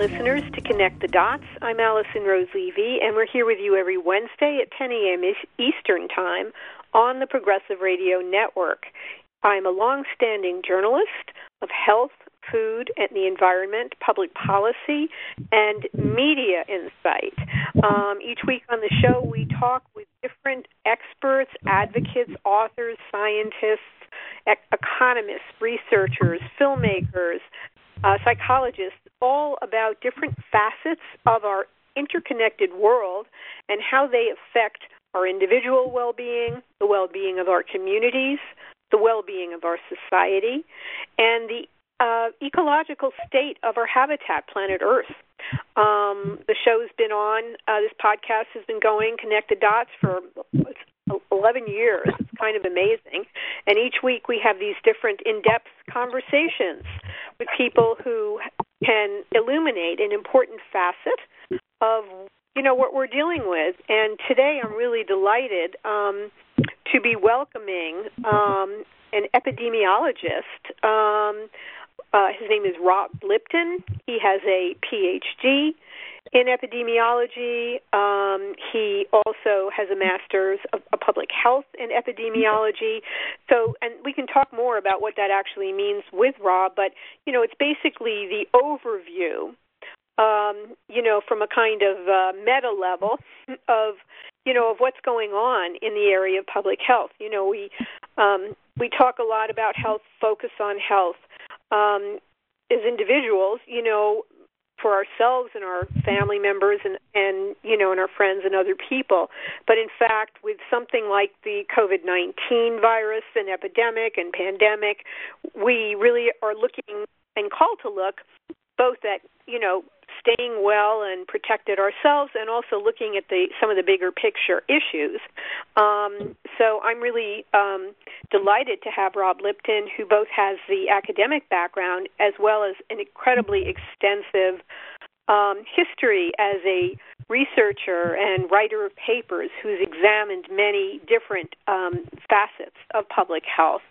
Listeners, to Connect the Dots. I'm Alison Rose Levy, and we're here with you every Wednesday at 10 a.m. Eastern Time on the Progressive Radio Network. I'm a long-standing journalist of health, food and the environment, public policy, and media insight. Um, each week on the show, we talk with different experts, advocates, authors, scientists, economists, researchers, filmmakers, uh, psychologists, all about different facets of our interconnected world and how they affect our individual well being, the well being of our communities, the well being of our society, and the uh, ecological state of our habitat, planet Earth. Um, the show's been on, uh, this podcast has been going, Connect the Dots, for 11 years. It's kind of amazing. And each week we have these different in depth conversations with people who can illuminate an important facet of you know what we're dealing with. And today I'm really delighted um, to be welcoming um, an epidemiologist. Um, uh, his name is Rob Lipton. He has a PhD in epidemiology. Um, he also has a master's of, of public health in epidemiology. So, and we can talk more about what that actually means with Rob. But you know, it's basically the overview. Um, you know, from a kind of uh, meta level of you know of what's going on in the area of public health. You know, we um, we talk a lot about health, focus on health. Um, as individuals, you know, for ourselves and our family members and and you know and our friends and other people. But in fact with something like the covid-19 virus and epidemic and pandemic we really are looking and called to look both at you know staying well and protected ourselves and also looking at the some of the bigger picture issues. Um, so I'm really um, delighted to have Rob Lipton, who both has the academic background as well as an incredibly extensive um, history as a researcher and writer of papers who's examined many different um, facets of public health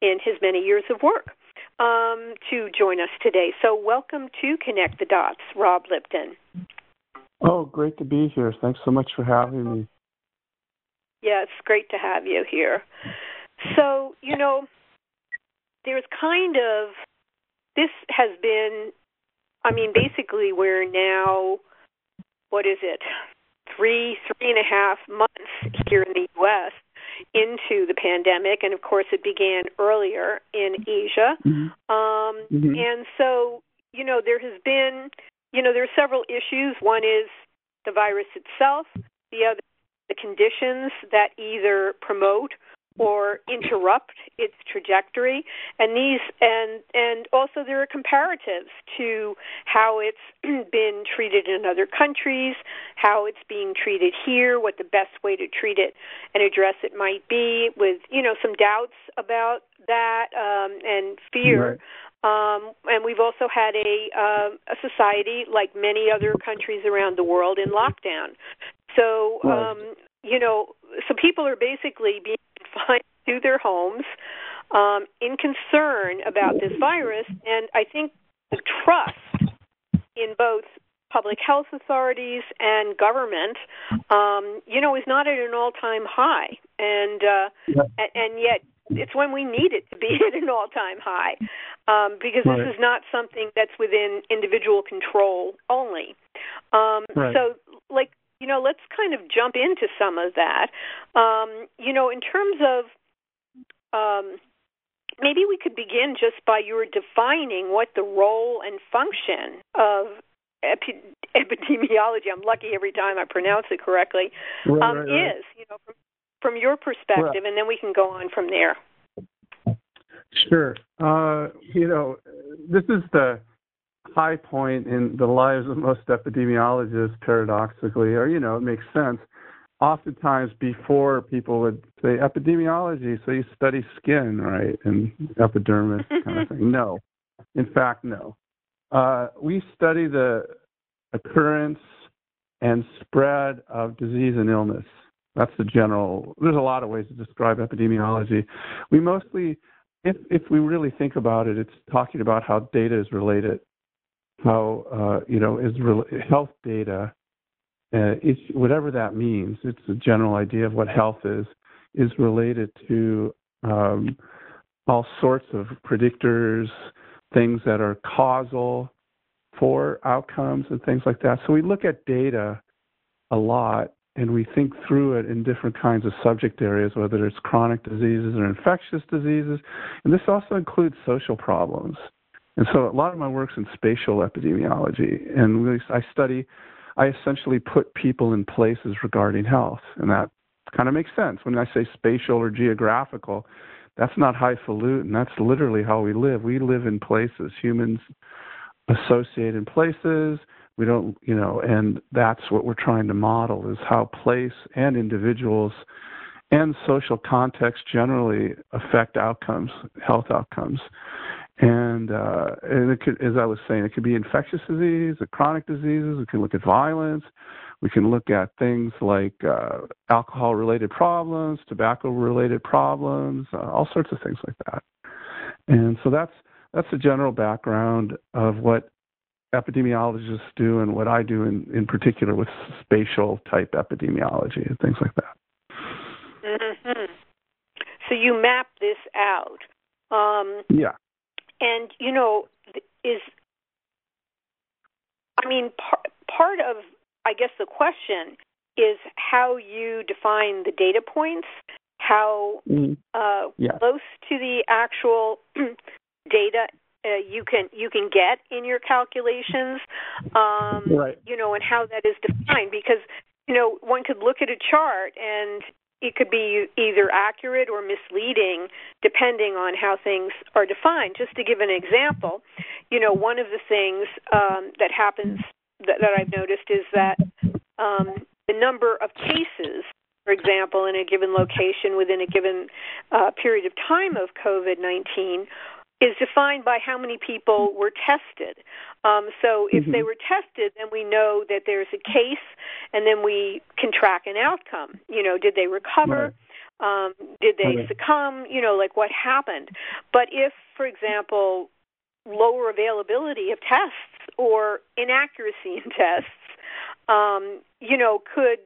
in his many years of work um, to join us today. So, welcome to Connect the Dots, Rob Lipton. Oh, great to be here. Thanks so much for having me. Yeah, it's great to have you here. So, you know, there's kind of, this has been, I mean, basically, we're now, what is it, three, three and a half months here in the U.S into the pandemic, and of course, it began earlier in Asia. Mm-hmm. Um, mm-hmm. And so, you know, there has been, you know, there are several issues. One is the virus itself. The other, the conditions that either promote or interrupt its trajectory and these and and also there are comparatives to how it's been treated in other countries how it's being treated here what the best way to treat it and address it might be with you know some doubts about that um and fear right. Um, and we've also had a uh, a society like many other countries around the world in lockdown. So um, you know, so people are basically being confined to their homes um, in concern about this virus. And I think the trust in both public health authorities and government, um, you know, is not at an all-time high, and uh, yeah. and yet it's when we need it to be at an all-time high, um, because right. this is not something that's within individual control only. Um, right. So, like you know, let's kind of jump into some of that. Um, you know, in terms of um, maybe we could begin just by your defining what the role and function of epi- epidemiology. I'm lucky every time I pronounce it correctly. Right, um, right, right. Is you know from, from your perspective, and then we can go on from there. Sure. Uh, you know, this is the high point in the lives of most epidemiologists, paradoxically, or, you know, it makes sense. Oftentimes, before people would say epidemiology, so you study skin, right, and epidermis kind of thing. No. In fact, no. Uh, we study the occurrence and spread of disease and illness. That's the general. There's a lot of ways to describe epidemiology. We mostly, if if we really think about it, it's talking about how data is related how uh, you know is health data. Uh, it's whatever that means. It's a general idea of what health is is related to um, all sorts of predictors, things that are causal for outcomes and things like that. So we look at data a lot and we think through it in different kinds of subject areas, whether it's chronic diseases or infectious diseases. And this also includes social problems. And so a lot of my work's in spatial epidemiology. And I study, I essentially put people in places regarding health. And that kind of makes sense. When I say spatial or geographical, that's not highfalutin. That's literally how we live. We live in places. Humans associate in places. We don't, you know, and that's what we're trying to model is how place and individuals and social context generally affect outcomes, health outcomes. And, uh, and it could, as I was saying, it could be infectious disease, chronic diseases. We can look at violence. We can look at things like uh, alcohol related problems, tobacco related problems, uh, all sorts of things like that. And so that's that's the general background of what epidemiologists do and what I do in, in particular with spatial type epidemiology and things like that. Mm-hmm. So you map this out. Um, yeah. And, you know, is, I mean, par- part of I guess the question is how you define the data points, how mm-hmm. uh, yeah. close to the actual data uh, you can you can get in your calculations, um, right. you know, and how that is defined. Because you know, one could look at a chart and it could be either accurate or misleading depending on how things are defined. Just to give an example, you know, one of the things um, that happens that, that I've noticed is that um, the number of cases, for example, in a given location within a given uh, period of time of COVID 19 is defined by how many people were tested. Um, so if mm-hmm. they were tested, then we know that there's a case, and then we can track an outcome. You know, did they recover? Right. Um, did they right. succumb? You know, like what happened. But if, for example, lower availability of tests or inaccuracy in tests, um, you know, could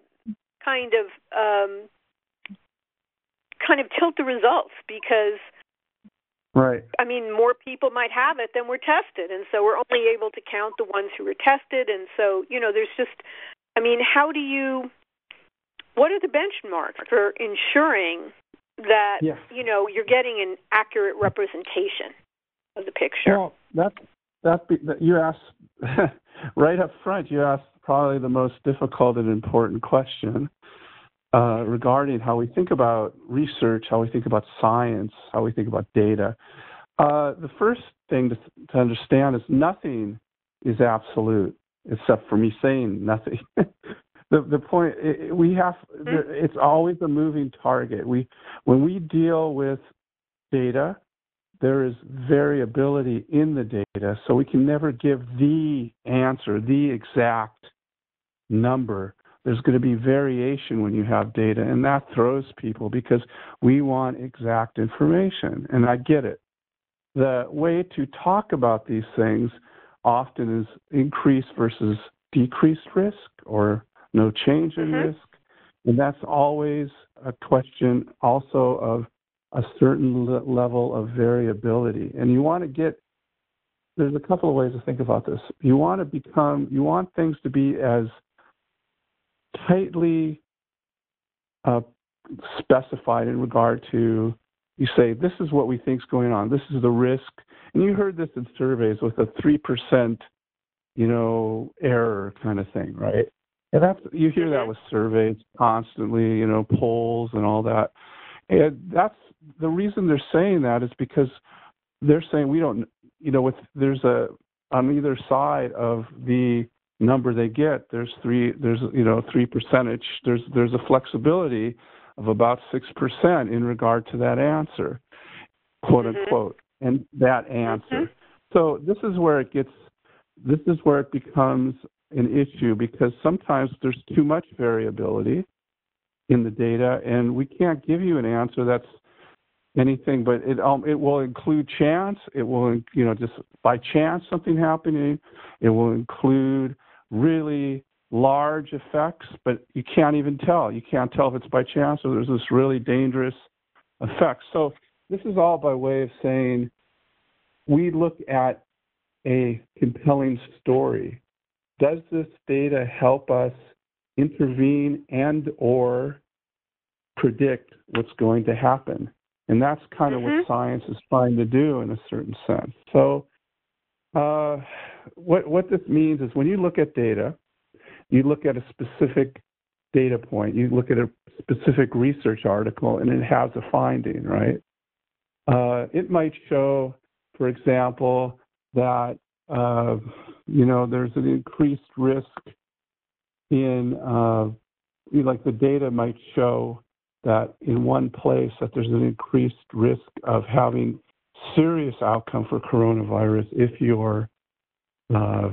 kind of um, kind of tilt the results because right i mean more people might have it than were tested and so we're only able to count the ones who were tested and so you know there's just i mean how do you what are the benchmarks for ensuring that yeah. you know you're getting an accurate representation of the picture well that's that, that you asked right up front. You asked probably the most difficult and important question uh, regarding how we think about research, how we think about science, how we think about data. Uh, the first thing to, to understand is nothing is absolute, except for me saying nothing. the the point it, we have mm-hmm. it's always a moving target. We when we deal with data there is variability in the data, so we can never give the answer, the exact number. There's going to be variation when you have data, and that throws people because we want exact information, and I get it. The way to talk about these things often is increased versus decreased risk or no change in mm-hmm. risk, and that's always a question also of a certain level of variability. And you want to get there's a couple of ways to think about this. You want to become you want things to be as tightly uh, specified in regard to you say this is what we think is going on. This is the risk, and you heard this in surveys with a three percent, you know, error kind of thing, right? And that's you hear that mm-hmm. with surveys constantly, you know, polls and all that. And that's the reason they're saying that is because they're saying we don't, you know, with there's a on either side of the number they get, there's three, there's you know three percentage, there's there's a flexibility of about six percent in regard to that answer, quote mm-hmm. unquote, and that answer. Mm-hmm. So this is where it gets, this is where it becomes an issue because sometimes there's too much variability in the data, and we can't give you an answer that's anything, but it um, it will include chance. It will you know just by chance something happening. It will include really large effects, but you can't even tell. You can't tell if it's by chance or there's this really dangerous effect. So this is all by way of saying we look at a compelling story. Does this data help us intervene and or predict what's going to happen? And that's kind of mm-hmm. what science is trying to do in a certain sense. So uh, what what this means is when you look at data, you look at a specific data point, you look at a specific research article, and it has a finding, right? Uh, it might show, for example, that uh, you know there's an increased risk in uh, like the data might show that in one place that there's an increased risk of having serious outcome for coronavirus if you're uh,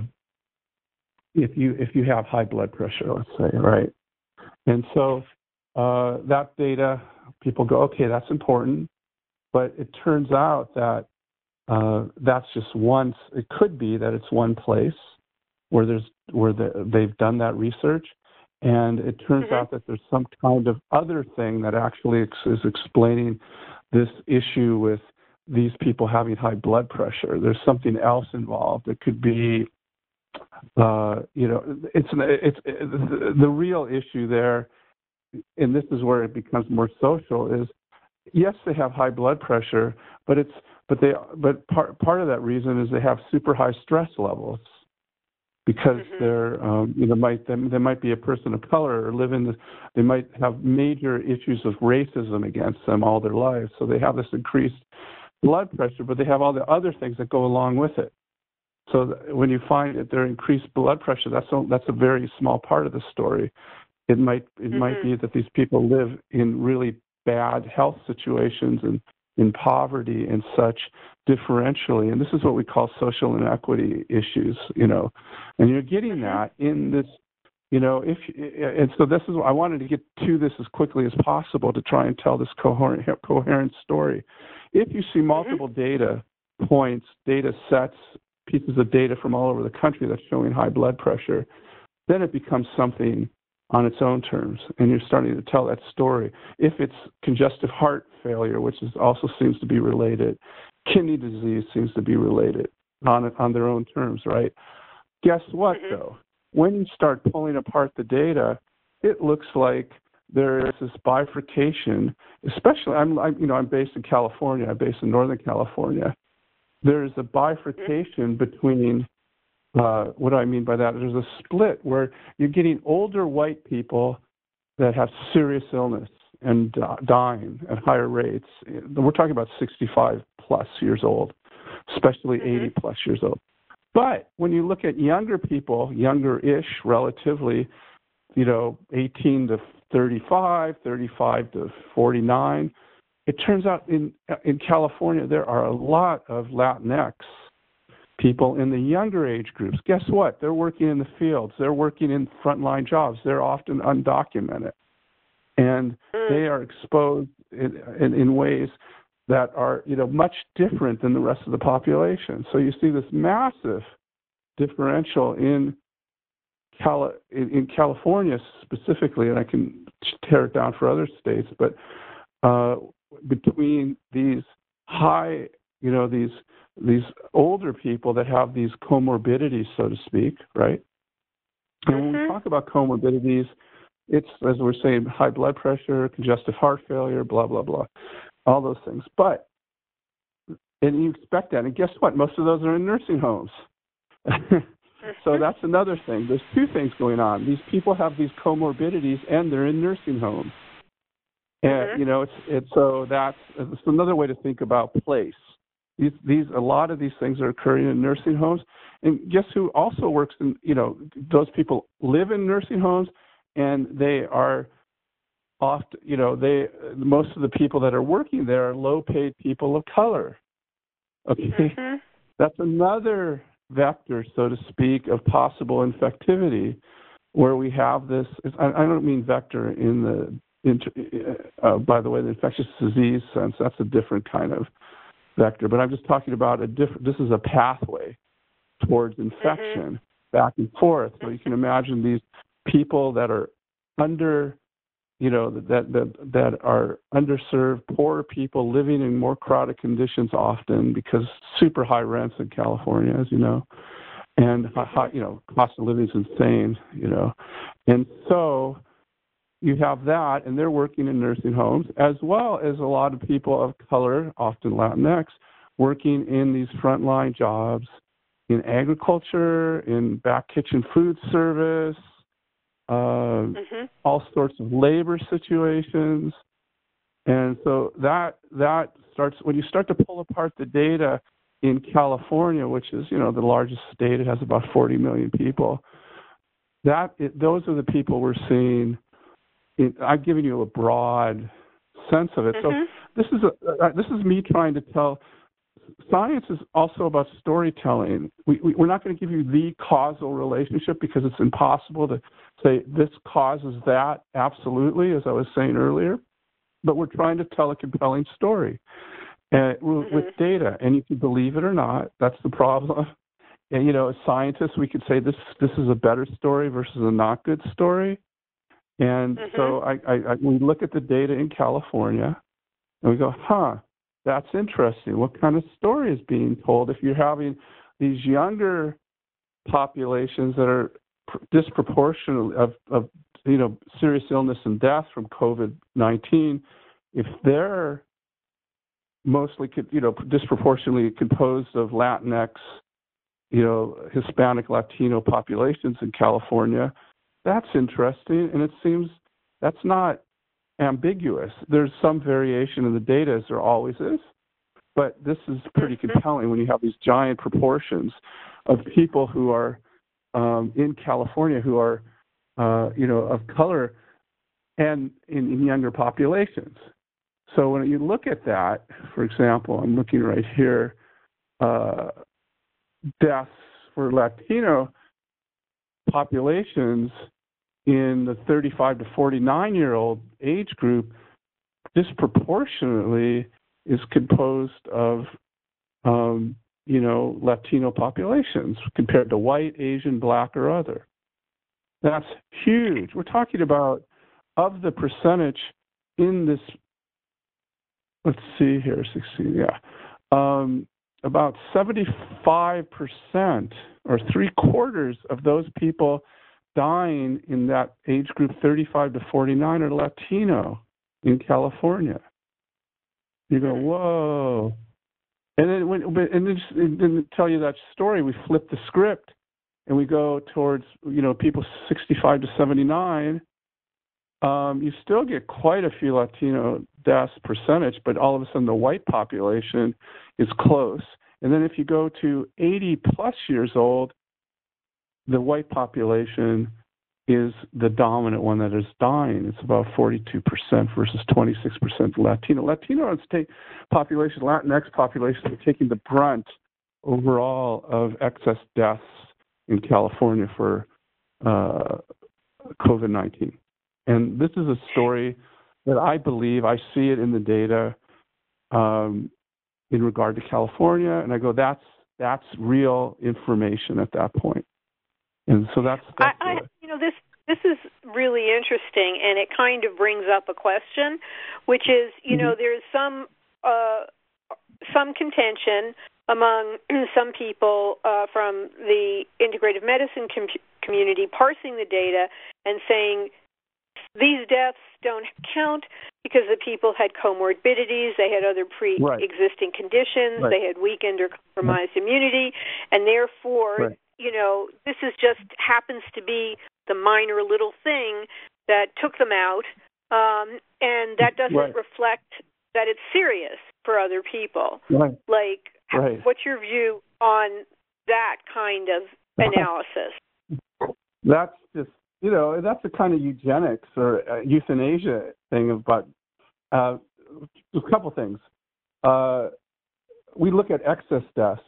if you if you have high blood pressure, let's say, right? And so uh, that data, people go, okay, that's important, but it turns out that uh, that's just once. It could be that it's one place where there's where the, they've done that research, and it turns mm-hmm. out that there's some kind of other thing that actually is explaining this issue with these people having high blood pressure. There's something else involved. It could be, uh, you know, it's it's, it's the, the real issue there, and this is where it becomes more social. Is yes, they have high blood pressure, but it's but they but part part of that reason is they have super high stress levels because mm-hmm. they're um, you know might they, they might be a person of color or live in the they might have major issues of racism against them all their lives so they have this increased blood pressure but they have all the other things that go along with it so when you find that they're increased blood pressure that's a, that's a very small part of the story it might it mm-hmm. might be that these people live in really bad health situations and in poverty and such differentially and this is what we call social inequity issues you know and you're getting mm-hmm. that in this you know if and so this is i wanted to get to this as quickly as possible to try and tell this coherent coherent story if you see mm-hmm. multiple data points data sets pieces of data from all over the country that's showing high blood pressure then it becomes something on its own terms, and you're starting to tell that story. If it's congestive heart failure, which is also seems to be related, kidney disease seems to be related on on their own terms, right? Guess what mm-hmm. though? When you start pulling apart the data, it looks like there is this bifurcation. Especially, I'm, I'm you know I'm based in California. I'm based in Northern California. There is a bifurcation between uh, what do I mean by that? There's a split where you're getting older white people that have serious illness and uh, dying at higher rates. We're talking about 65 plus years old, especially mm-hmm. 80 plus years old. But when you look at younger people, younger-ish relatively, you know, 18 to 35, 35 to 49, it turns out in in California there are a lot of Latinx people in the younger age groups. Guess what? They're working in the fields. They're working in frontline jobs. They're often undocumented, and hmm. they are exposed in, in, in ways that are you know much different than the rest of the population. So you see this massive differential in Cali- in California specifically, and I can tear it down for other states, but uh, between these high, you know, these these older people that have these comorbidities, so to speak, right? And when we mm-hmm. talk about comorbidities, it's as we're saying, high blood pressure, congestive heart failure, blah blah blah, all those things. But and you expect that, and guess what? Most of those are in nursing homes. so that's another thing. There's two things going on. These people have these comorbidities, and they're in nursing homes. And mm-hmm. you know, it's it's so that's it's another way to think about place. These, these, a lot of these things are occurring in nursing homes. And guess who also works in, you know, those people live in nursing homes and they are oft, you know, they, most of the people that are working there are low paid people of color. Okay. Mm-hmm. That's another vector, so to speak, of possible infectivity where we have this, I don't mean vector in the uh, by the way, the infectious disease sense, that's a different kind of vector. But I'm just talking about a different. This is a pathway towards infection mm-hmm. back and forth. So you can imagine these people that are under, you know, that that that are underserved, poor people living in more crowded conditions often because super high rents in California, as you know, and high, you know, cost of living is insane, you know, and so you have that, and they're working in nursing homes, as well as a lot of people of color, often Latinx, working in these frontline jobs in agriculture, in back kitchen food service, uh, mm-hmm. all sorts of labor situations. And so that that starts when you start to pull apart the data in California, which is you know the largest state, it has about 40 million people. That it, those are the people we're seeing it, I've given you a broad sense of it. Mm-hmm. So this is a, uh, this is me trying to tell. Science is also about storytelling. We, we, we're not going to give you the causal relationship because it's impossible to say this causes that absolutely, as I was saying earlier. But we're trying to tell a compelling story uh, mm-hmm. with data, and you can believe it or not. That's the problem. And you know, as scientists, we could say this this is a better story versus a not good story. And mm-hmm. so I, I, I, we look at the data in California and we go, huh, that's interesting. What kind of story is being told if you're having these younger populations that are disproportionately of, of you know serious illness and death from COVID-19, if they're mostly you know disproportionately composed of Latinx, you know Hispanic Latino populations in California, that's interesting, and it seems that's not ambiguous. There's some variation in the data, as there always is, but this is pretty mm-hmm. compelling when you have these giant proportions of people who are um, in California who are, uh, you know, of color and in, in younger populations. So when you look at that, for example, I'm looking right here, uh, deaths for Latino populations in the 35 to 49 year old age group disproportionately is composed of um, you know Latino populations compared to white, Asian, black, or other. That's huge. We're talking about of the percentage in this. Let's see here, 16. Yeah, um, about 75 percent or three quarters of those people dying in that age group 35 to 49 are Latino in California. You go, whoa. And then when and then, and then tell you that story, we flip the script and we go towards you know people 65 to 79. Um, you still get quite a few Latino deaths percentage, but all of a sudden the white population is close. And then if you go to 80 plus years old, the white population is the dominant one that is dying. It's about 42% versus 26% Latino. Latino and state population, Latinx population are taking the brunt overall of excess deaths in California for uh, COVID 19. And this is a story that I believe I see it in the data um, in regard to California, and I go, that's that's real information at that point. And so that's, that's I, I, you know this this is really interesting, and it kind of brings up a question, which is you mm-hmm. know there's some uh, some contention among some people uh, from the integrative medicine com- community parsing the data and saying these deaths don't count because the people had comorbidities, they had other pre-existing right. conditions, right. they had weakened or compromised right. immunity, and therefore you know, this is just happens to be the minor little thing that took them out, um, and that doesn't right. reflect that it's serious for other people. Right. Like, right. what's your view on that kind of analysis? That's just you know that's a kind of eugenics or uh, euthanasia thing about uh, a couple things. Uh, we look at excess deaths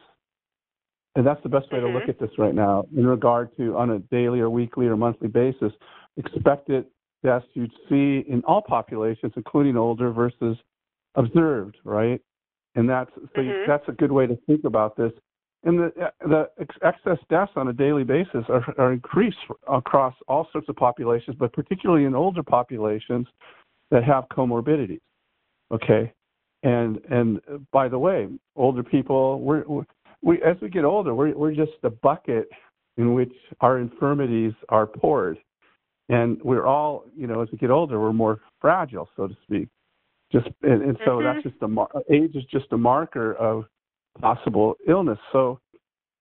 and that's the best way mm-hmm. to look mm-hmm. at this right now in regard to on a daily or weekly or monthly basis expected deaths you'd see in all populations, including older versus observed, right? And that's so mm-hmm. that's a good way to think about this. And the the excess deaths on a daily basis are, are increased across all sorts of populations, but particularly in older populations that have comorbidities. Okay, and and by the way, older people, we're, we as we get older, we're we're just the bucket in which our infirmities are poured, and we're all, you know, as we get older, we're more fragile, so to speak. Just and, and so mm-hmm. that's just a mar- age is just a marker of possible illness. So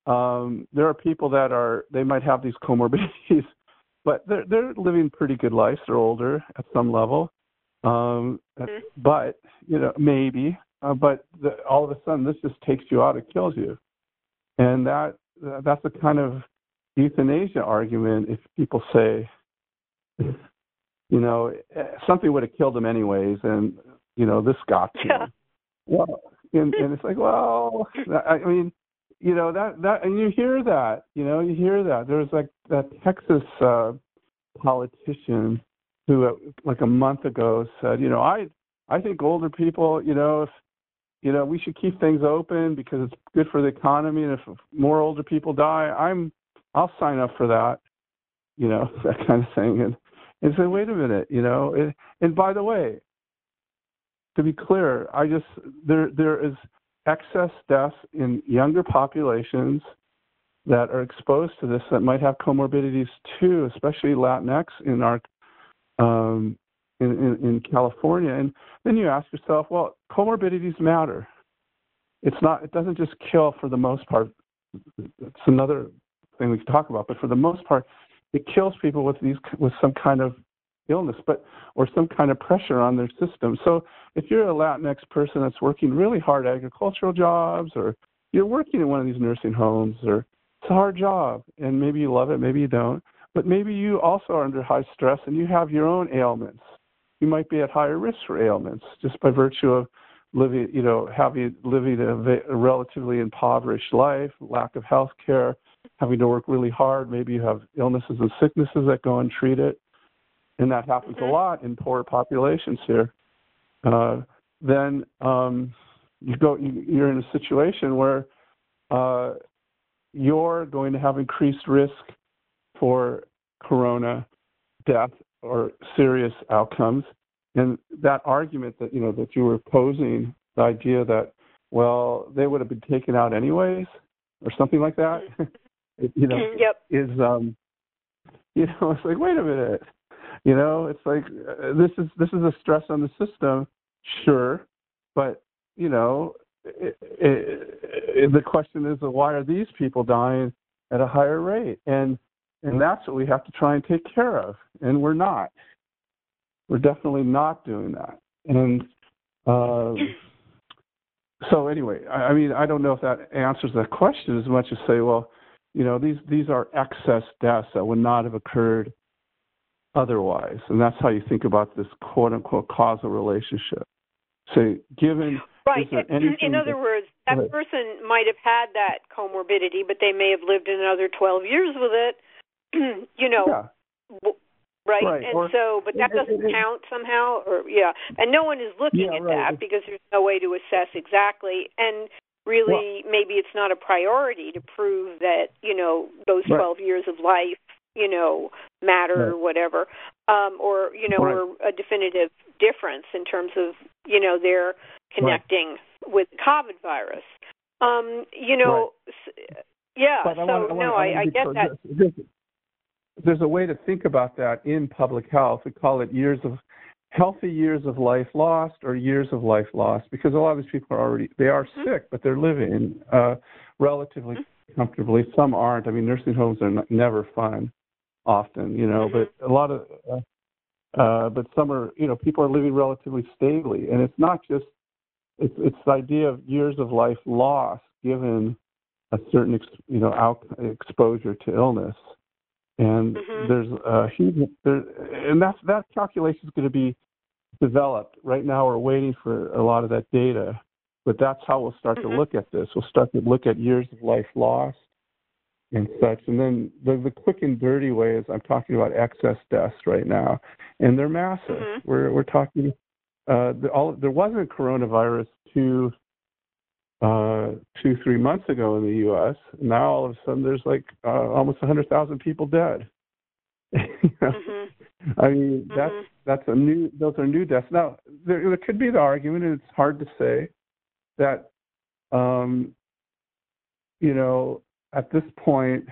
um, there are people that are they might have these comorbidities, but they're they're living pretty good lives. They're older at some level, um, mm-hmm. but you know maybe, uh, but the, all of a sudden this just takes you out. It kills you, and that that's a kind of euthanasia argument. If people say, you know, something would have killed them anyways, and you know this got to yeah. Well, and, and it's like, well, I mean, you know that that, and you hear that, you know, you hear that. There's like that Texas uh, politician who, uh, like a month ago, said, you know, I I think older people, you know, if you know, we should keep things open because it's good for the economy, and if more older people die, I'm I'll sign up for that, you know, that kind of thing. And and say, wait a minute, you know, and, and by the way, to be clear, I just there there is excess deaths in younger populations that are exposed to this that might have comorbidities too, especially Latinx in our um, in, in, in California. And then you ask yourself, well, comorbidities matter. It's not. It doesn't just kill for the most part. It's another thing we can talk about, but for the most part, it kills people with these with some kind of illness, but or some kind of pressure on their system. So if you're a Latinx person that's working really hard agricultural jobs, or you're working in one of these nursing homes, or it's a hard job, and maybe you love it, maybe you don't, but maybe you also are under high stress and you have your own ailments. You might be at higher risk for ailments just by virtue of living, you know, having living a, a relatively impoverished life, lack of health care, having to work really hard. Maybe you have illnesses and sicknesses that go untreated and that happens mm-hmm. a lot in poor populations here, uh, then um, you go you're in a situation where uh, you're going to have increased risk for corona death or serious outcomes. And that argument that you know that you were posing, the idea that well they would have been taken out anyways, or something like that, you know, yep. is um, you know it's like wait a minute, you know, it's like uh, this is this is a stress on the system, sure, but you know, it, it, it, the question is, why are these people dying at a higher rate? And and that's what we have to try and take care of, and we're not. We're definitely not doing that. And uh, so anyway, I, I mean, I don't know if that answers the question as much as say, well, you know, these these are excess deaths that would not have occurred otherwise. And that's how you think about this quote unquote causal relationship. So, given. Right. In other words, that person might have had that comorbidity, but they may have lived another 12 years with it, you know. Yeah. Right? right. And or, so, but that doesn't it, it, count somehow, or yeah. And no one is looking yeah, at right. that because there's no way to assess exactly. And really, well, maybe it's not a priority to prove that you know those 12 right. years of life you know matter or whatever um or you know or a definitive difference in terms of you know their connecting with covid virus um you know yeah so I want, I want, no I, I, I get that there's, there's a way to think about that in public health. We call it years of healthy years of life lost or years of life lost because a lot of these people are already they are mm-hmm. sick but they're living uh relatively mm-hmm. comfortably. Some aren't. I mean nursing homes are not, never fun often, you know, but a lot of, uh, uh, but some are, you know, people are living relatively stably, and it's not just, it's it's the idea of years of life lost given a certain, ex, you know, out, exposure to illness, and mm-hmm. there's a huge, there, and that's that calculation is going to be developed. Right now, we're waiting for a lot of that data, but that's how we'll start mm-hmm. to look at this. We'll start to look at years of life lost and such. And then the, the quick and dirty way is I'm talking about excess deaths right now, and they're massive. Mhm. We're we're talking. Uh, the, all there wasn't coronavirus two uh, two three months ago in the U.S. Now all of a sudden there's like uh, almost 100,000 people dead. You know? Mhm. I mean that's Mhm. that's a new those are new deaths. Now there, there could be the argument, and it's hard to say that um, you know at this point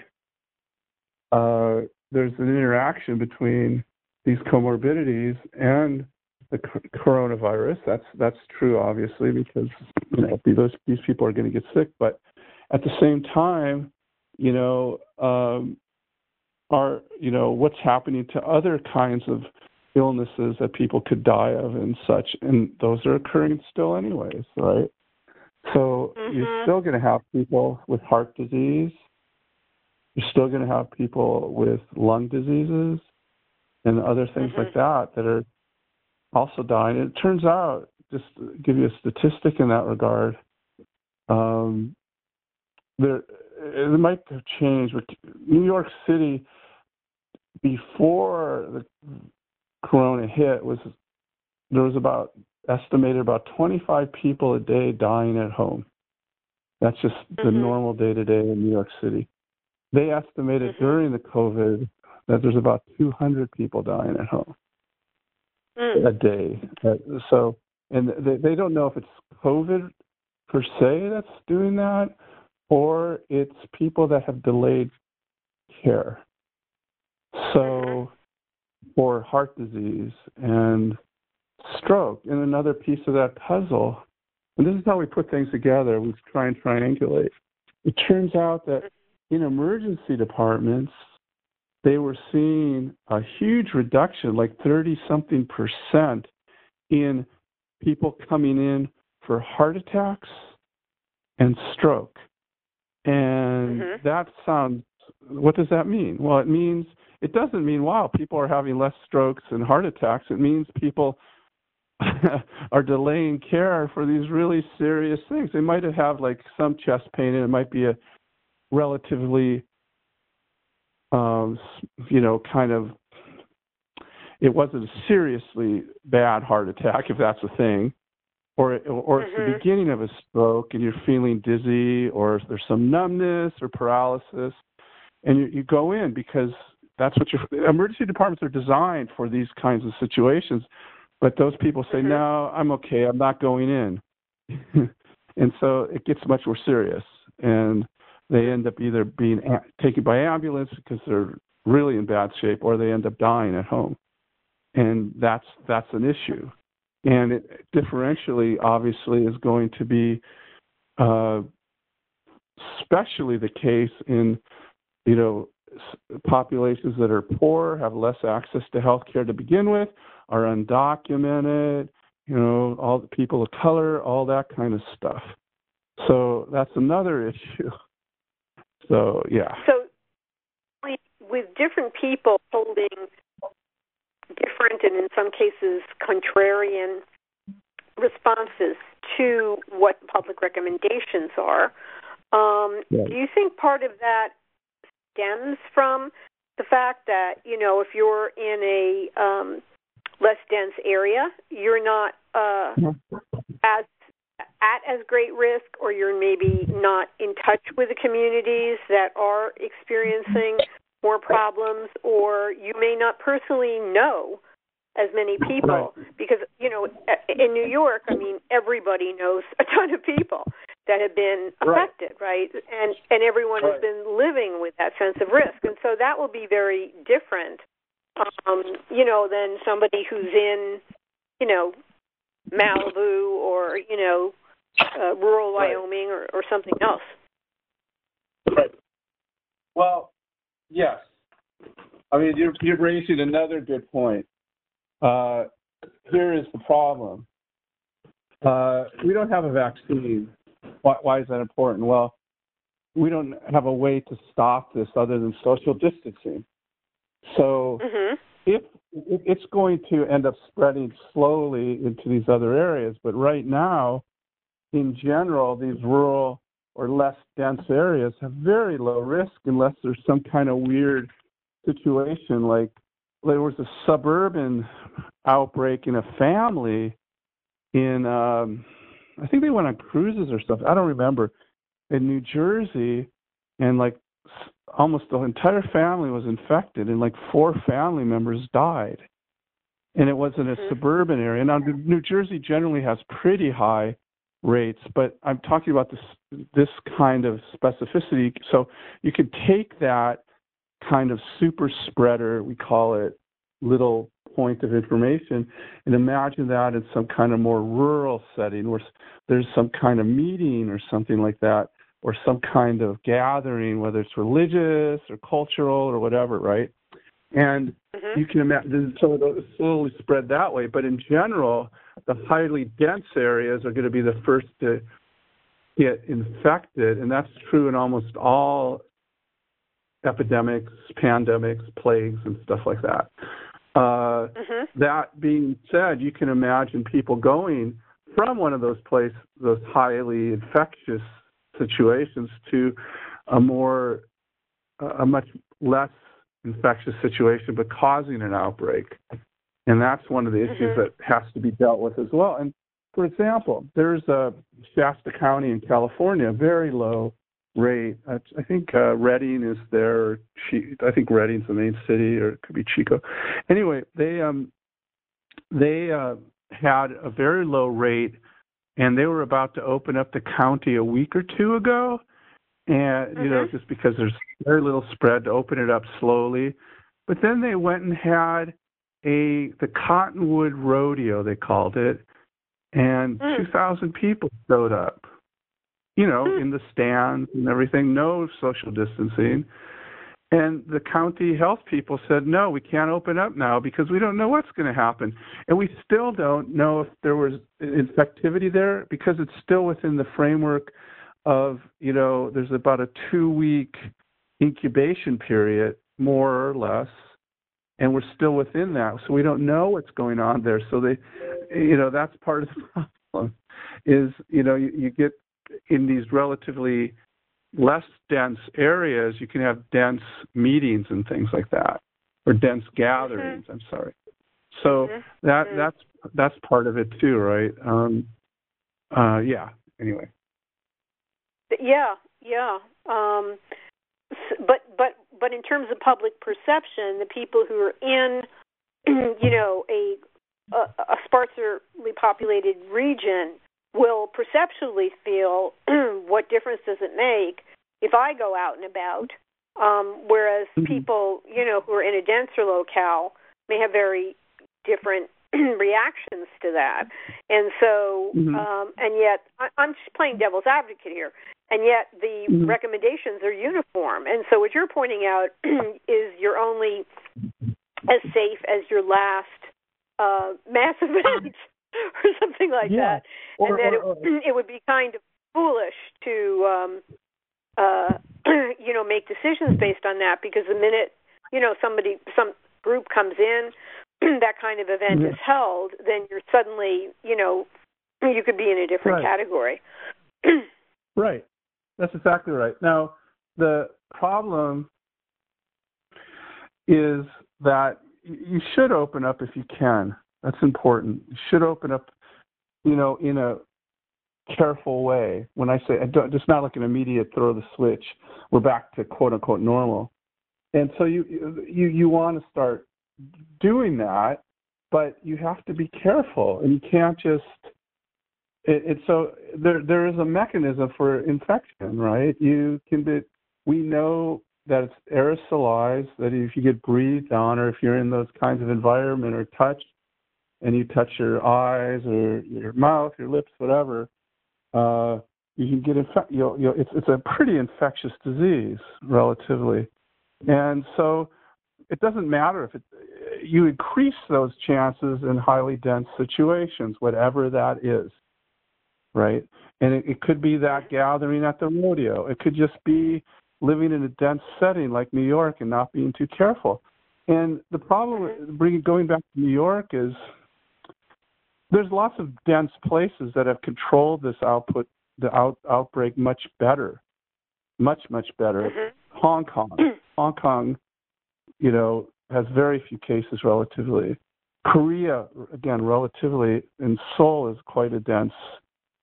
uh, there's an interaction between these comorbidities and the coronavirus. That's that's true, obviously, because you know those these people are going to get sick. But at the same time, you know, um, are you know what's happening to other kinds of illnesses that people could die of and such, and those are occurring still, anyways, right? So you're Mhm. still going to have people with heart disease. You're still going to have people with lung diseases and other things Mhm. like that that are also dying. It turns out, just to give you a statistic in that regard, um, there it might have changed. But New York City, before the corona hit, was there was about estimated about 25 people a day dying at home. That's just the Mhm. normal day to day in New York City. They estimated Mhm. during the COVID that there's about 200 people dying at home Mm. a day. Uh, So, and they, they don't know if it's COVID per se that's doing that, or it's people that have delayed care. So, for heart disease and stroke, and another piece of that puzzle, and this is how we put things together. We try and triangulate. It turns out that in emergency departments, they were seeing a huge reduction, like 30 something percent, in people coming in for heart attacks and stroke. And Mhm. that sounds, what does that mean? Well, it means, it doesn't mean, wow, people are having less strokes and heart attacks. It means people are delaying care for these really serious things. They might have, have like some chest pain and it might be a relatively um, you know, kind of, it wasn't a seriously bad heart attack, if that's a thing, or or it's the Mhm. beginning of a stroke and you're feeling dizzy, or there's some numbness or paralysis, and you, you go in because that's what your emergency departments are designed for these kinds of situations. But those people say, Mhm. "No, I'm okay. I'm not going in," and so it gets much more serious and they end up either being taken by ambulance because they're really in bad shape, or they end up dying at home, and that's that's an issue. And it differentially, obviously, is going to be uh, especially the case in you know populations that are poor, have less access to health care to begin with, are undocumented, you know, all the people of color, all that kind of stuff. So that's another issue. So yeah. So, with different people holding different and in some cases contrarian responses to what public recommendations are, um, do you think part of that stems from the fact that you know if you're in a um, less dense area, you're not uh, as at as great risk, or you're maybe not in touch with the communities that are experiencing more problems, or you may not personally know as many people. Because you know in New York, I mean everybody knows a ton of people that have been affected, right? And and everyone has been living with that sense of risk, and so that will be very different, um, you know, than somebody who's in, you know, Malibu or you know, uh, rural Right. Wyoming or, or something else. Right. Well, yes. I mean, you're, you're raising another good point. Uh, here is the problem. Uh, we don't have a vaccine. Why, why is that important? Well, we don't have a way to stop this other than social distancing. So Mhm. If it's going to end up spreading slowly into these other areas, but right now, in general, these rural or less dense areas have very low risk unless there's some kind of weird situation like there was a suburban outbreak in a family in um I think they went on cruises or something. I don't remember. In New Jersey and like almost the entire family was infected and like four family members died. And it was in a mm-hmm. suburban area. Now New Jersey generally has pretty high rates, but I'm talking about this this kind of specificity. So you could take that kind of super spreader, we call it, little point of information, and imagine that in some kind of more rural setting where there's some kind of meeting or something like that, or some kind of gathering, whether it's religious or cultural or whatever, right? And mm-hmm. you can imagine, so it'll slowly spread that way. But in general, the highly dense areas are going to be the first to get infected, and that's true in almost all epidemics, pandemics, plagues, and stuff like that. Uh, mm-hmm. That being said, you can imagine people going from one of those places, those highly infectious situations, to a more, a much less infectious situation, but causing an outbreak. And that's one of the issues mm-hmm. that has to be dealt with as well. And for example, there's a Shasta County in California, very low rate. I, I think uh, Redding is there. I think Redding's the main city, or it could be Chico. Anyway, they um, they uh, had a very low rate, and they were about to open up the county a week or two ago. And you know, mm-hmm. just because there's very little spread to open it up slowly, but then they went and had a the Cottonwood Rodeo they called it, and mm. 2,000 people showed up you know, hmm. in the stands and everything, no social distancing. And the county health people said, no, we can't open up now because we don't know what's going to happen. And we still don't know if there was infectivity there because it's still within the framework of, you know, there's about a two week incubation period, more or less. And we're still within that. So we don't know what's going on there. So they, you know, that's part of the problem is, you know, you, you get in these relatively less dense areas, you can have dense meetings and things like that, or dense gatherings. Mm-hmm. I'm sorry. So mm-hmm. that mm-hmm. that's that's part of it too, right? Um, uh, yeah. Anyway. Yeah, yeah. Um, but but but in terms of public perception, the people who are in, you know, a a, a sparsely populated region will perceptually feel what difference does it make if I go out and about, um, whereas mm-hmm. people, you know, who are in a denser locale may have very different reactions to that. And so, mm-hmm. um, and yet, I, I'm just playing devil's advocate here. And yet, the mm-hmm. recommendations are uniform. And so, what you're pointing out is you're only as safe as your last uh, mass event or something like yeah. that, or, and that or, it, it would be kind of foolish to, um, uh, you know, make decisions based on that because the minute you know somebody, some group comes in, that kind of event yeah. is held, then you're suddenly, you know, you could be in a different right. category. right. That's exactly right. Now, the problem is that you should open up if you can. That's important. You should open up, you know, in a careful way. When I say just not like an immediate throw the switch, we're back to quote unquote normal. And so you you you want to start doing that, but you have to be careful, and you can't just. It, it so there there is a mechanism for infection, right? You can be. We know that it's aerosolized. That if you get breathed on, or if you're in those kinds of environment or touched, and you touch your eyes or your mouth, your lips, whatever, uh, you can get infected. You'll, you'll, it's, it's a pretty infectious disease, relatively. And so it doesn't matter if it, you increase those chances in highly dense situations, whatever that is, right? And it, it could be that gathering at the rodeo. It could just be living in a dense setting like New York and not being too careful. And the problem, bringing going back to New York, is there's lots of dense places that have controlled this output the out, outbreak much better, much much better. Mm-hmm. Hong Kong, Hong Kong, you know, has very few cases relatively. Korea, again, relatively, and Seoul is quite a dense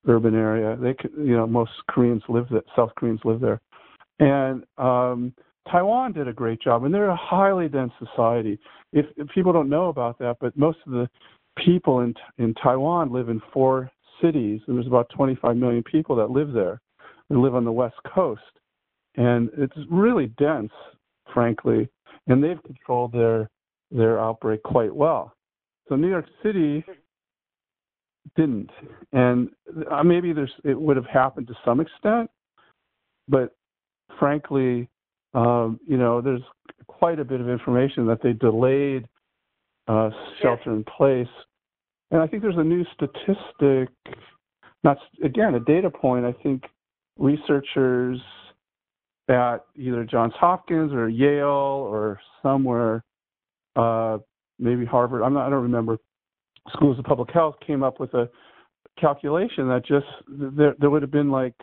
urban area. They, you know, most Koreans live there. South Koreans live there, and um, Taiwan did a great job, and they're a highly dense society. If, if people don't know about that, but most of the people in in Taiwan live in four cities, and there's about 25 million people that live there. They live on the west coast, and it's really dense, frankly. And they've controlled their their outbreak quite well. So New York City didn't, and uh, maybe there's it would have happened to some extent, but frankly, um, you know, there's quite a bit of information that they delayed uh, shelter in place. And I think there's a new statistic, not again a data point. I think researchers at either Johns Hopkins or Yale or somewhere, uh, maybe Harvard. I'm not. I don't remember. Schools of Public Health came up with a calculation that just there there would have been like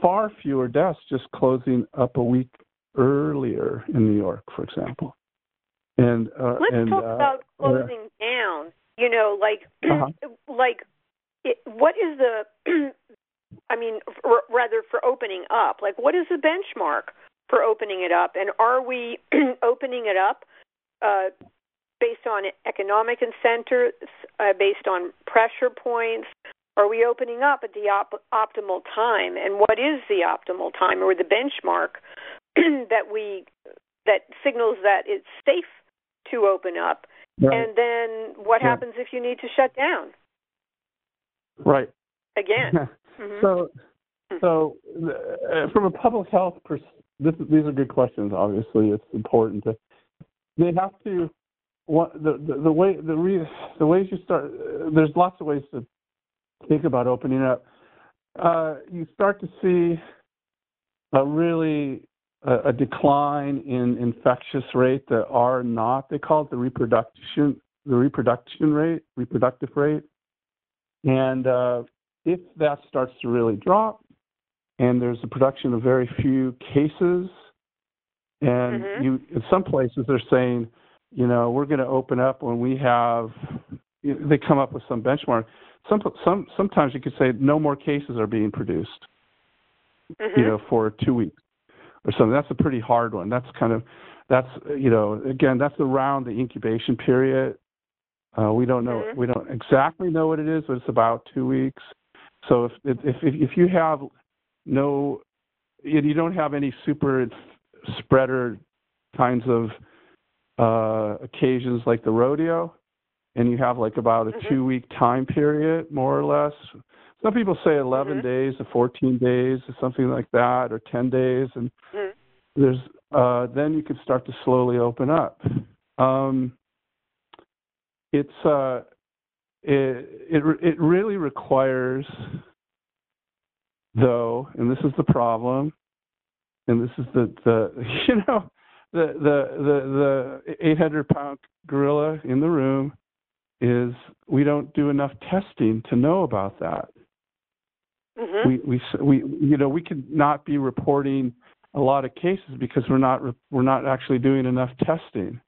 far fewer deaths just closing up a week earlier in New York, for example. And uh, let's and, talk uh, about closing uh, down. You know, like uh-huh. like it, what is the? I mean, r- rather for opening up. Like, what is the benchmark for opening it up? And are we opening it up uh, based on economic incentives, uh, based on pressure points? Are we opening up at the op- optimal time? And what is the optimal time or the benchmark that we that signals that it's safe to open up. Right. And then what right. happens if you need to shut down? Right. Again. mm-hmm. So, so uh, from a public health pers- this, these are good questions. Obviously, it's important to. They have to. What the the, the way the re, the ways you start. Uh, there's lots of ways to think about opening up. Uh, you start to see a really a, a decline in infectious rate that are not they call it the reproduction the reproduction rate reproductive rate and uh, if that starts to really drop and there's a production of very few cases and mm-hmm. you in some places they're saying you know we're going to open up when we have they come up with some benchmark some some sometimes you could say no more cases are being produced mm-hmm. you know for two weeks or something. That's a pretty hard one. That's kind of that's you know again that's around the incubation period. Uh, we don't know mm-hmm. we don't exactly know what it is, but it's about two weeks. So if if if, if you have no you don't have any super spreader kinds of uh, occasions like the rodeo, and you have like about a mm-hmm. two week time period more or less. Some people say 11 mm-hmm. days or 14 days or something like that, or 10 days, and mm-hmm. there's uh, then you can start to slowly open up. Um, it's uh, it, it it really requires, though, and this is the problem, and this is the the you know the the the the 800 pound gorilla in the room is we don't do enough testing to know about that. Mm-hmm. We we we you know we could not be reporting a lot of cases because we're not we're not actually doing enough testing.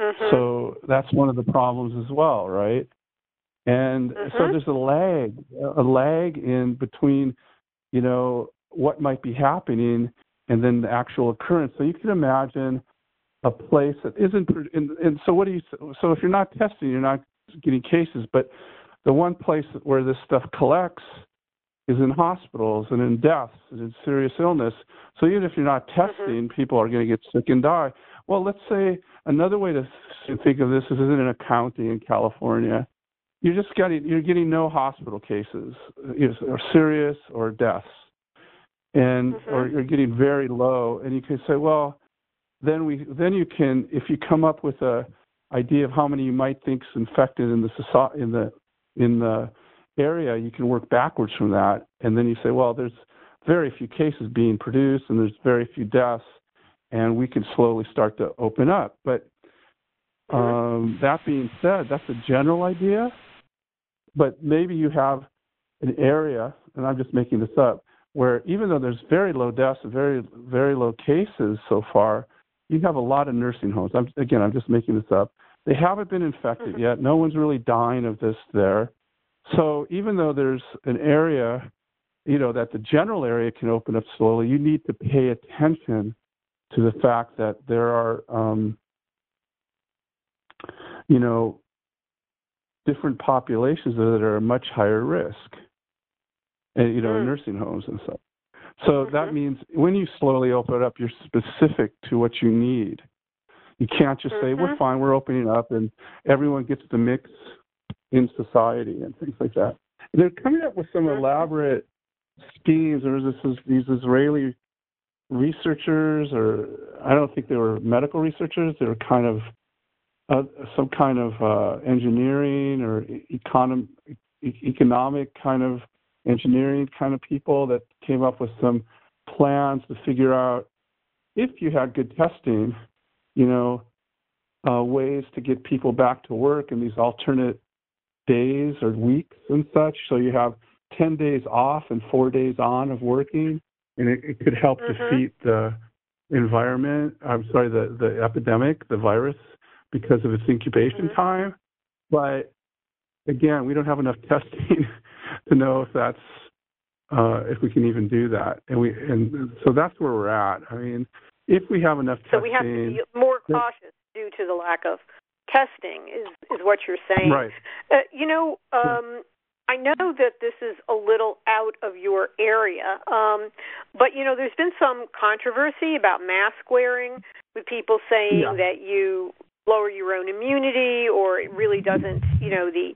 Mm-hmm. So that's one of the problems as well, right? And mm-hmm. so there's a lag, a lag in between, you know, what might be happening and then the actual occurrence. So you can imagine a place that isn't, and, and so what do you? So if you're not testing, you're not getting cases. But the one place where this stuff collects is in hospitals and in deaths and in serious illness. So even if you're not mm-hmm. testing, mm-hmm. people are going to get sick and die. Well, let's say another way to think of this is in a county in California. You're just getting you're getting no hospital cases, or serious or deaths, and mm-hmm. or you're getting very low. And you can say, well, then we then you can if you come up with a idea of how many you might think is infected in the society in the in the area, you can work backwards from that, and then you say, well, there's very few cases being produced, and there's very few deaths, and we can slowly start to open up. But um, that being said, that's a general idea, but maybe you have an area, and I'm just making this up, where even though there's very low deaths, very very low cases so far, you have a lot of nursing homes. I'm, again, I'm just making this up. They haven't been infected mm-hmm. yet. No one's really dying of this there. So even though there's an area, you know, that the general area can open up slowly, you need to pay attention to the fact that there are, um, you know, different populations that are at much higher risk, and you know, mm. nursing homes and stuff. So mm-hmm. that means when you slowly open it up, you're specific to what you need. You can't just mm-hmm. say we're mm-hmm. fine, we're opening up, and everyone gets the mix in society and things like that. And they're coming up with some elaborate schemes. There's this, these Israeli researchers, or I don't think they were medical researchers. They were kind of uh, some kind of uh, engineering or econom- economic kind of engineering kind of people that came up with some plans to figure out if you had good testing, you know, uh, ways to get people back to work and these alternate days or weeks and such. So you have 10 days off and four days on of working, and it, it could help mm-hmm. defeat the environment. I'm sorry, the, the epidemic, the virus, because of its incubation mm-hmm. time. But again, we don't have enough testing to know if that's uh, if we can even do that. And we and so that's where we're at. I mean, if we have enough testing, so we have to be more cautious due to the lack of testing. Is is what you're saying? Right. Uh, you know. Um, I know that this is a little out of your area, um, but you know, there's been some controversy about mask wearing, with people saying yeah. that you lower your own immunity, or it really doesn't. You know, the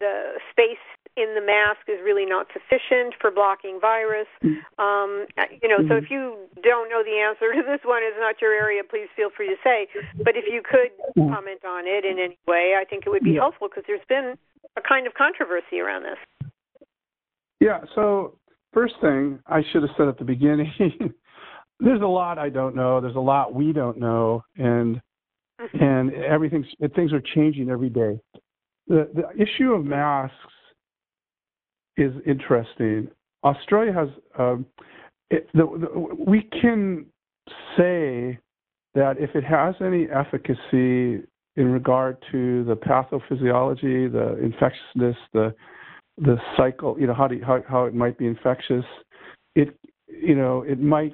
the space in the mask is really not sufficient for blocking virus. Um, you know, so if you don't know the answer to this one, is not your area, please feel free to say. But if you could comment on it in any way, I think it would be helpful because there's been a kind of controversy around this. Yeah. So first thing I should have said at the beginning. there's a lot I don't know. There's a lot we don't know, and mm-hmm. and everything's things are changing every day. The the issue of masks is interesting. Australia has um, it, the, the, we can say that if it has any efficacy in regard to the pathophysiology, the infectiousness, the the cycle, you know how do how how it might be infectious, it you know it might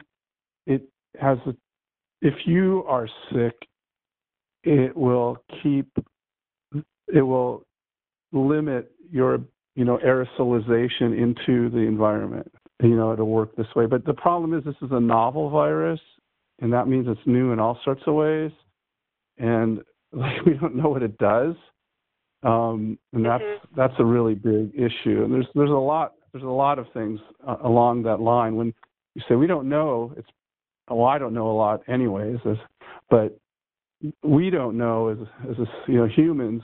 it has a, if you are sick, it will keep it will limit your you know, aerosolization into the environment. You know, it'll work this way. But the problem is this is a novel virus, and that means it's new in all sorts of ways. And like we don't know what it does. Um, and that's mm-hmm. that's a really big issue. And there's there's a lot there's a lot of things uh, along that line. When you say we don't know, it's well, I don't know a lot anyways, but we don't know as as a, you know humans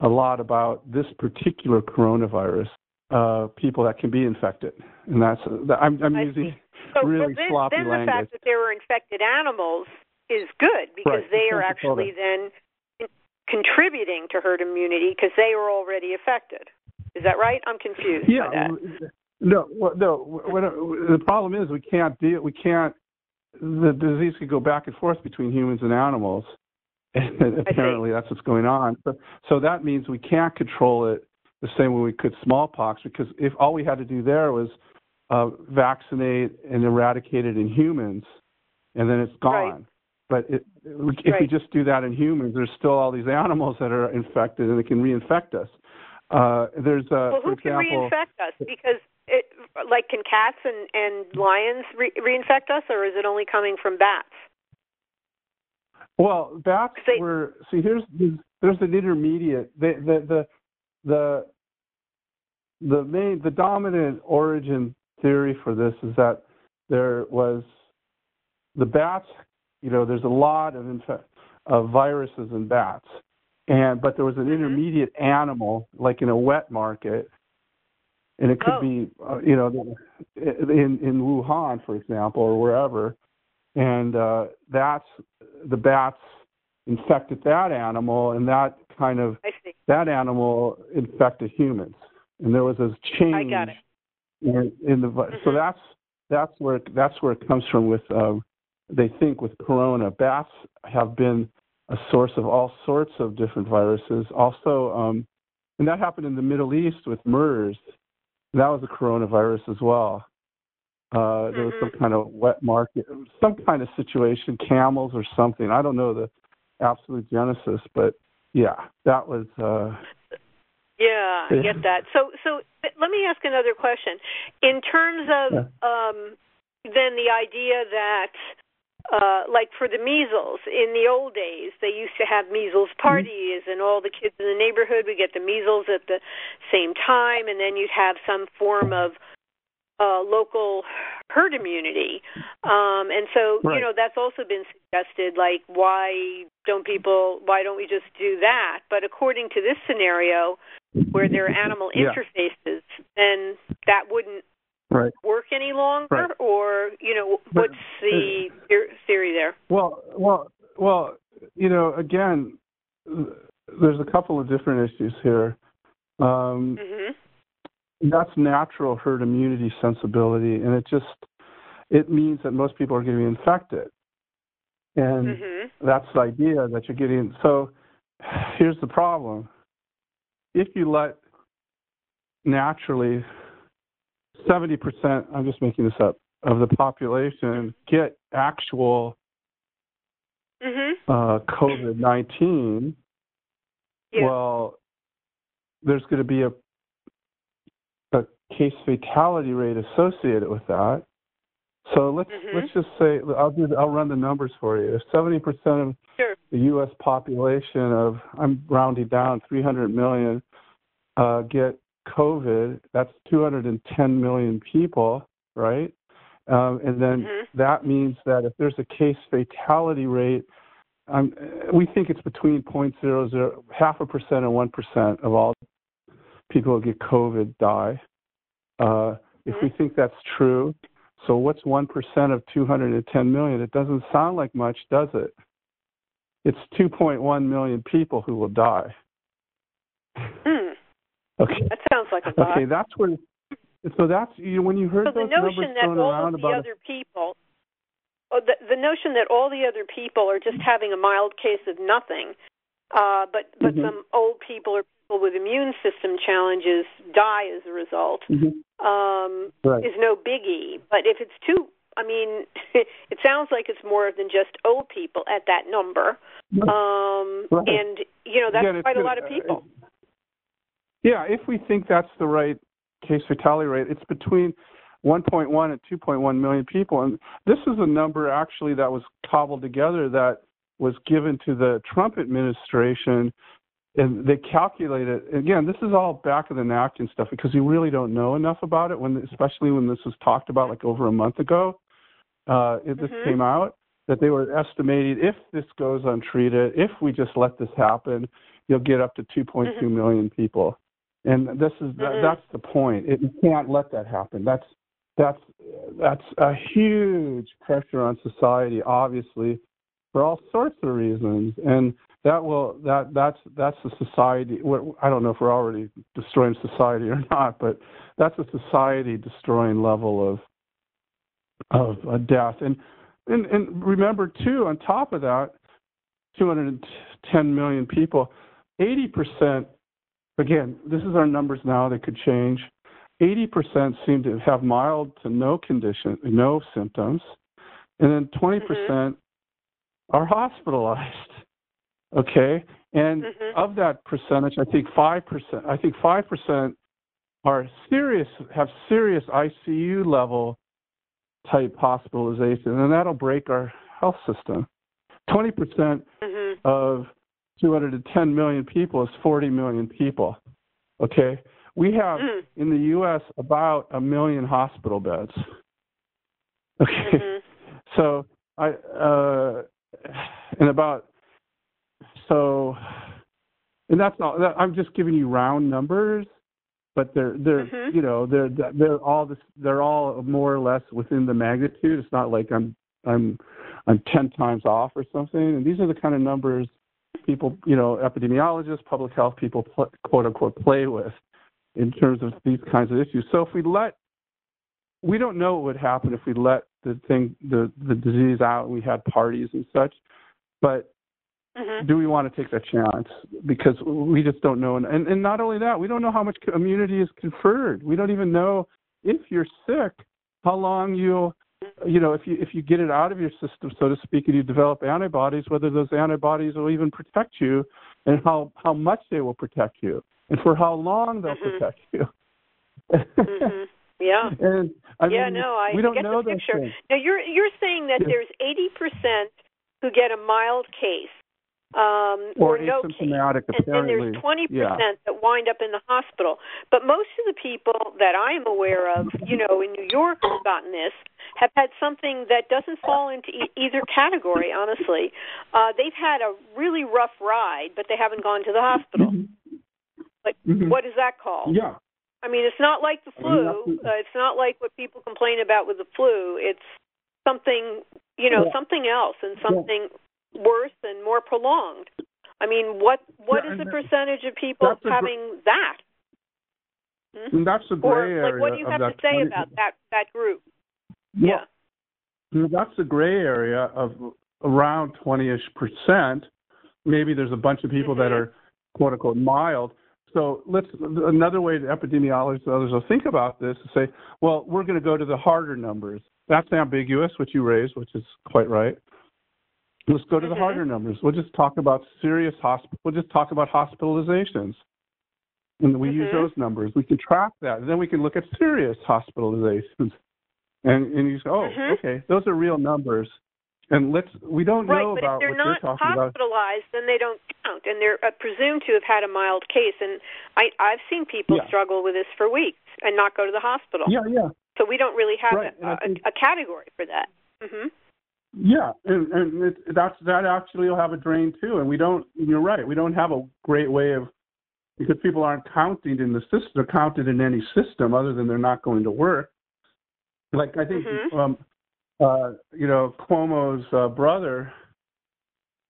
a lot about this particular coronavirus, uh, people that can be infected, and that's I'm, I'm using so, really then, sloppy then language. the fact that there were infected animals is good because right. they are actually then contributing to herd immunity because they were already affected. Is that right? I'm confused. Yeah. No, no. the problem is we can't deal. We can't. The disease could go back and forth between humans and animals, and apparently that's what's going on. So, so that means we can't control it the same way we could smallpox because if all we had to do there was uh, vaccinate and eradicate it in humans, and then it's gone. Right. But it, if right. we just do that in humans, there's still all these animals that are infected and it can reinfect us. Uh, there's uh, well, who can example, reinfect us? Because it, like, can cats and and lions re- reinfect us, or is it only coming from bats? Well, bats they, were see. Here's there's an intermediate. The the the the the main the dominant origin theory for this is that there was the bats. You know, there's a lot of inf- of viruses in bats, and but there was an mm-hmm. intermediate animal, like in a wet market, and it could oh. be, uh, you know, in in Wuhan, for example, or wherever, and uh, that's the bats infected that animal, and that kind of that animal infected humans. and there was this change. I got it. In, in the mm-hmm. so that's that's where that's where it comes from. With uh, they think with corona, bats have been a source of all sorts of different viruses. Also, um, and that happened in the Middle East with MERS. That was a coronavirus as well. Uh, there was some mm-hmm. kind of wet market, some kind of situation, camels or something. I don't know the absolute genesis, but yeah, that was. Uh, yeah, I get that. So, so let me ask another question. In terms of yeah. um, then the idea that uh, like for the measles in the old days they used to have measles mm-hmm. parties and all the kids in the neighborhood would get the measles at the same time and then you'd have some form of uh, local herd immunity um, and so right. you know that's also been suggested like why don't people why don't we just do that but according to this scenario where there are animal yeah. interfaces then that wouldn't right. work any longer, right. or you know, what's the theory there? Well, well, well, you know, again, there's a couple of different issues here. Um, mm-hmm. That's natural herd immunity sensibility, and it just it means that most people are getting infected, and mm-hmm. that's the idea that you're getting. So, here's the problem: if you let naturally 70%, I'm just making this up, of the population get actual mm-hmm. uh, COVID 19, yeah. well, there's going to be a, a case fatality rate associated with that. So let's mm-hmm. let's just say I'll do I'll run the numbers for you. If 70% of sure. the U.S. population of I'm rounding down 300 million uh, get COVID, that's 210 million people, right? Um, and then mm-hmm. that means that if there's a case fatality rate, um, we think it's between 0.00, half a percent and one percent of all people who get COVID die. Uh, mm-hmm. If we think that's true, so what's one percent of 210 million? It doesn't sound like much, does it? It's 2.1 million people who will die. Mm. Okay. That sounds like a lot. Okay, that's where. So that's you when you heard so those numbers that all of the other people, oh, the, the notion that all the other people are just having a mild case of nothing, uh, but but mm-hmm. some old people or people with immune system challenges die as a result, mm-hmm. um, right. is no biggie. But if it's too, I mean, it sounds like it's more than just old people at that number, um, right. and you know that's Again, quite a lot of people. Yeah, if we think that's the right case fatality rate, it's between 1.1 and 2.1 million people. And this is a number actually that was cobbled together that was given to the Trump administration. And they calculated again. This is all back of the napkin stuff because you really don't know enough about it. When, especially when this was talked about like over a month ago, uh, this mm-hmm. came out that they were estimating if this goes untreated, if we just let this happen, you'll get up to 2.2 mm-hmm. million people and this is mm-hmm. that's the point. It, you can't let that happen. That's that's that's a huge pressure on society, obviously, for all sorts of reasons, and that will that that's that's a society. I don't know if we're already destroying society or not, but that's a society destroying level of of uh, death. And and and remember too, on top of that, 210 million people, 80 percent Again, this is our numbers now. They could change. 80% seem to have mild to no condition, no symptoms, and then 20% mm hmm are hospitalized. Okay, and mm-hmm. of that percentage, I think five percent. I think five percent are serious, have serious ICU level type hospitalization, and that'll break our health system. 20% mm-hmm. of 210 million people is 40 million people. Okay? We have mm. in the U.S. about a million hospital beds. Okay? Mm-hmm. So, I, uh, and about, so, and that's not, that, I'm just giving you round numbers, but they're, they're, mm-hmm. you know, they're, they're all this, they're all more or less within the magnitude. It's not like I'm, I'm, I'm 10 times off or something. And these are the kind of numbers people, you know, epidemiologists, public health people, quote unquote, play with. in terms of these kinds of issues. So if we let, we don't know what would happen if we let the thing, the the disease out. and We had parties and such, but Mhm. do we want to take that chance? Because we just don't know. And, and and not only that, we don't know how much immunity is conferred. We don't even know if you're sick, how long you, you know, if you if you get it out of your system, so to speak, and you develop antibodies, whether those antibodies will even protect you, and how how much they will protect you, and for how long they'll Mhm. protect you. Mhm. Yeah. and I yeah, mean, no, I we don't get know the picture. Now you're you're saying that Yeah. there's 80% who get a mild case um, Or no case, asymptomatic, and then there's 20% Yeah. that wind up in the hospital. But most of the people that I'm aware of, you know, in New York who've gotten this, have had something that doesn't fall into e- either category. Honestly, uh, they've had a really rough ride, but they haven't gone to the hospital. But Mhm. what is that called? Yeah. I mean, it's not like the I mean, flu. Uh, it's not like what people complain about with the flu. It's something, you know, Yeah. something else and something worse and more prolonged. I mean, what what Yeah, is the percentage of people a gr- having that? Hmm? And that's the Or gray area like, what do you have to say 20 about that that group? Well, yeah. That's the gray area of around 20ish percent. Maybe there's a bunch of people that Mhm. are quote unquote mild. So let's another way that epidemiologists and others will think about this is say, well, we're going to go to the harder numbers. That's ambiguous, which you raised, which is quite right. Let's go to the Mhm. harder numbers. We'll just talk about serious hospital. We'll just talk about hospitalizations, and we use Mhm. those numbers. We can track that, and then we can look at serious hospitalizations. And and you say, oh, Mhm. okay, those are real numbers. And let's we don't Right, know about they're talking what you're not talking about. hospitalized, then they don't count, and they're uh, presumed to have had a mild case. And I, I've seen people Yeah. struggle with this for weeks and not go to the hospital. Yeah, yeah, So we don't really have Right, I a, think- a, a category for that. hmm yeah, and and it, that's that actually will have a drain too. And we don't. You're right. We don't have a great way of because people aren't counted in the system. They're counted in any system other than they're not going to work. Like I think Mhm. um, uh, you know Cuomo's uh, brother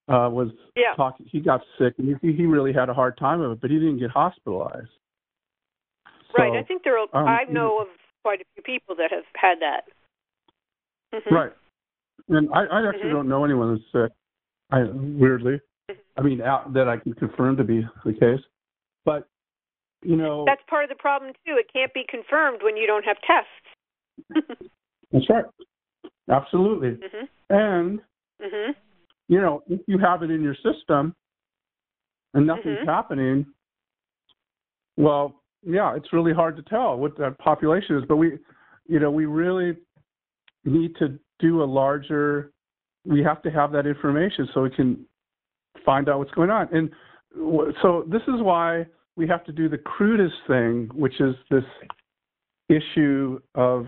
uh, was Yeah. talking. He got sick and he he really had a hard time of it, but he didn't get hospitalized. Right. I think there are. um, I know of quite a few people that have had that. Mhm. Right. And I, I actually Mhm. don't know anyone that's sick. I weirdly. I mean, out, that I can confirm to be the case. But you know, That's part of the problem too. It can't be confirmed when you don't have tests. that's right. Absolutely. mhm. And Mhm. you know, if you have it in your system and nothing's Mhm. happening, well, yeah, it's really hard to tell what that population is. But we, you know, we really need to do a larger. We have to have that information so we can find out what's going on. And so this is why we have to do the crudest thing, which is this issue of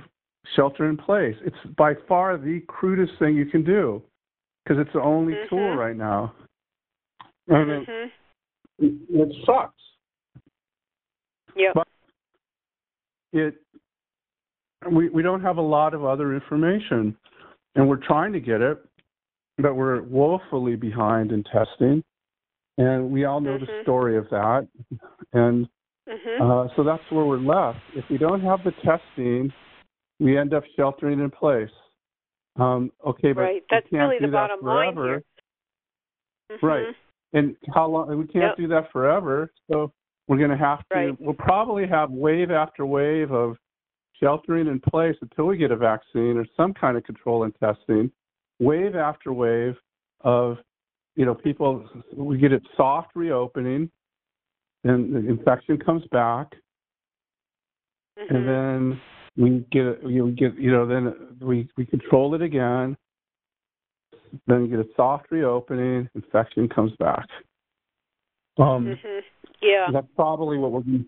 shelter in place. It's by far the crudest thing you can do because it's the only tool Mhm. right now. And it, Mhm. it, it sucks. Yep. But- It we we don't have a lot of other information, and we're trying to get it, but we're woefully behind in testing, and we all know the Mhm. story of that, and Mhm. uh, so that's where we're left. If we don't have the testing, we end up sheltering in place. Um, okay, but Right. we That's can't really do the that bottom line here. Mhm. Right. And how long? We can't Yep. do that forever. So we're going to have to. Right. We'll probably have wave after wave of sheltering in place until we get a vaccine or some kind of control and testing. Wave after wave of, you know, people. We get it soft reopening, and the infection comes back, Mhm. and then we get it. You get, you know, then we we control it again. Then you get a soft reopening, infection comes back. Um, Mhm. Yeah. that's probably what we'll do.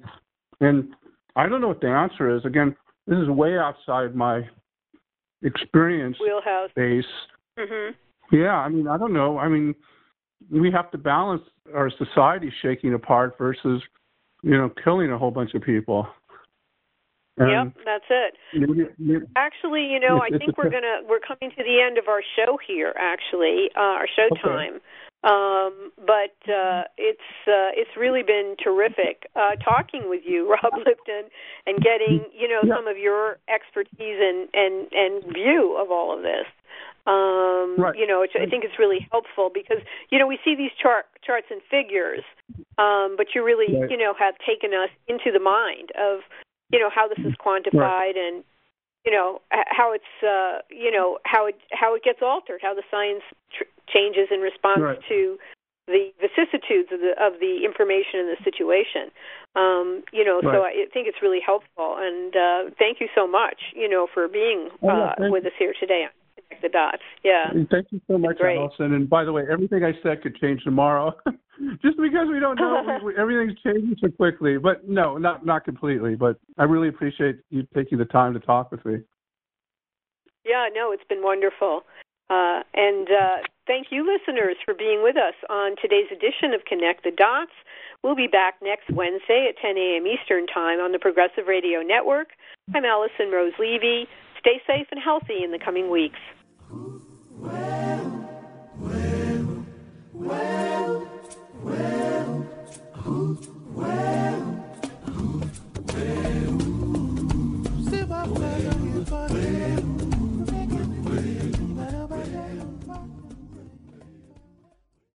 And I don't know what the answer is. Again, this is way outside my experience Wheelhouse. base. Mhm. Yeah, I mean, I don't know. I mean, we have to balance our society shaking apart versus, you know, killing a whole bunch of people. And Yep. That's it. maybe- maybe- Actually, you know, I think we're gonna we're coming to the end of our show here. Actually, uh, our show Okay. time. Um, but uh, it's uh, it's really been terrific uh, talking with you, Rob Lipton, and getting you know yeah. some of your expertise and and and view of all of this. Um, right. You know, I think it's really helpful because you know we see these chart charts and figures, um, but you really right. you know have taken us into the mind of you know how this is quantified right. and you know how it's uh, you know how it how it gets altered, how the science tr- changes in response right. to the vicissitudes of the of the information in the situation. Um, you know, right. so I think it's really helpful, and uh, thank you so much, you know, for being uh, oh, with us here today. The dots. Yeah. Thank you so much, Alison. And by the way, everything I said could change tomorrow, just because we don't know we, everything's changing so quickly. But no, not not completely. But I really appreciate you taking the time to talk with me. Yeah, no, it's been wonderful. Uh, and uh, thank you, listeners, for being with us on today's edition of Connect the Dots. We'll be back next Wednesday at 10 a.m. Eastern Time on the Progressive Radio Network. I'm Alison Rose Levy. Stay safe and healthy in the coming weeks. Well, well, well.